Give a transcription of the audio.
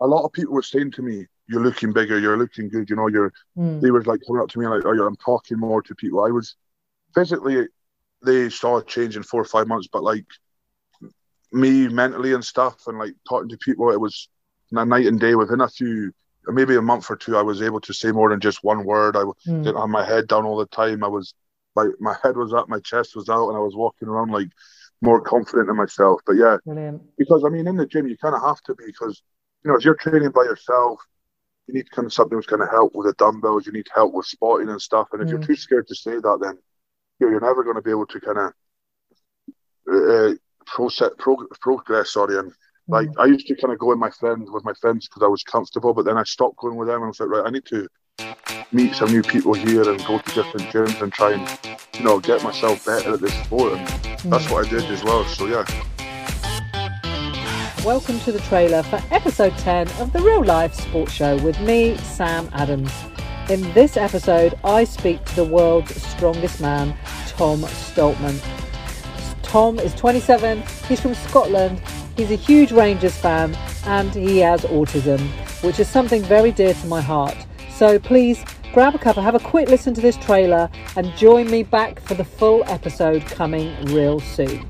a lot of people were saying to me, "You're looking bigger. You're looking good." You know, you're. Mm. They were like coming up to me and like, "Oh, yeah, I'm talking more to people." I was physically, they saw a change in four or five months, but like me mentally and stuff, and like talking to people, it was night and day. Within a few, maybe a month or two, I was able to say more than just one word. I Mm. didn't have my head down all the time. I was like, my head was up, my chest was out, and I was walking around like more confident in myself. But yeah, Brilliant. because I mean, in the gym, you kind of have to be because you know if you're training by yourself, you need kind of something that's going to help with the dumbbells. You need help with spotting and stuff. And if you're Mm. too scared to say that, then you know, you're never going to be able to kind of uh, process pro- progress. Sorry, and like Mm. I used to kind of go with my friends with my friends because I was comfortable, but then I stopped going with them and I was like, right, I need to meet some new people here and go to different gyms and try and you know get myself better at this sport. And that's Mm. what I did as well. So yeah. Welcome to the trailer for episode 10 of the Real Life Sports Show with me, Sam Adams. In this episode, I speak to the world's strongest man, Tom Stoltman. Tom is 27, he's from Scotland, he's a huge Rangers fan, and he has autism, which is something very dear to my heart. So please grab a cup and have a quick listen to this trailer and join me back for the full episode coming real soon.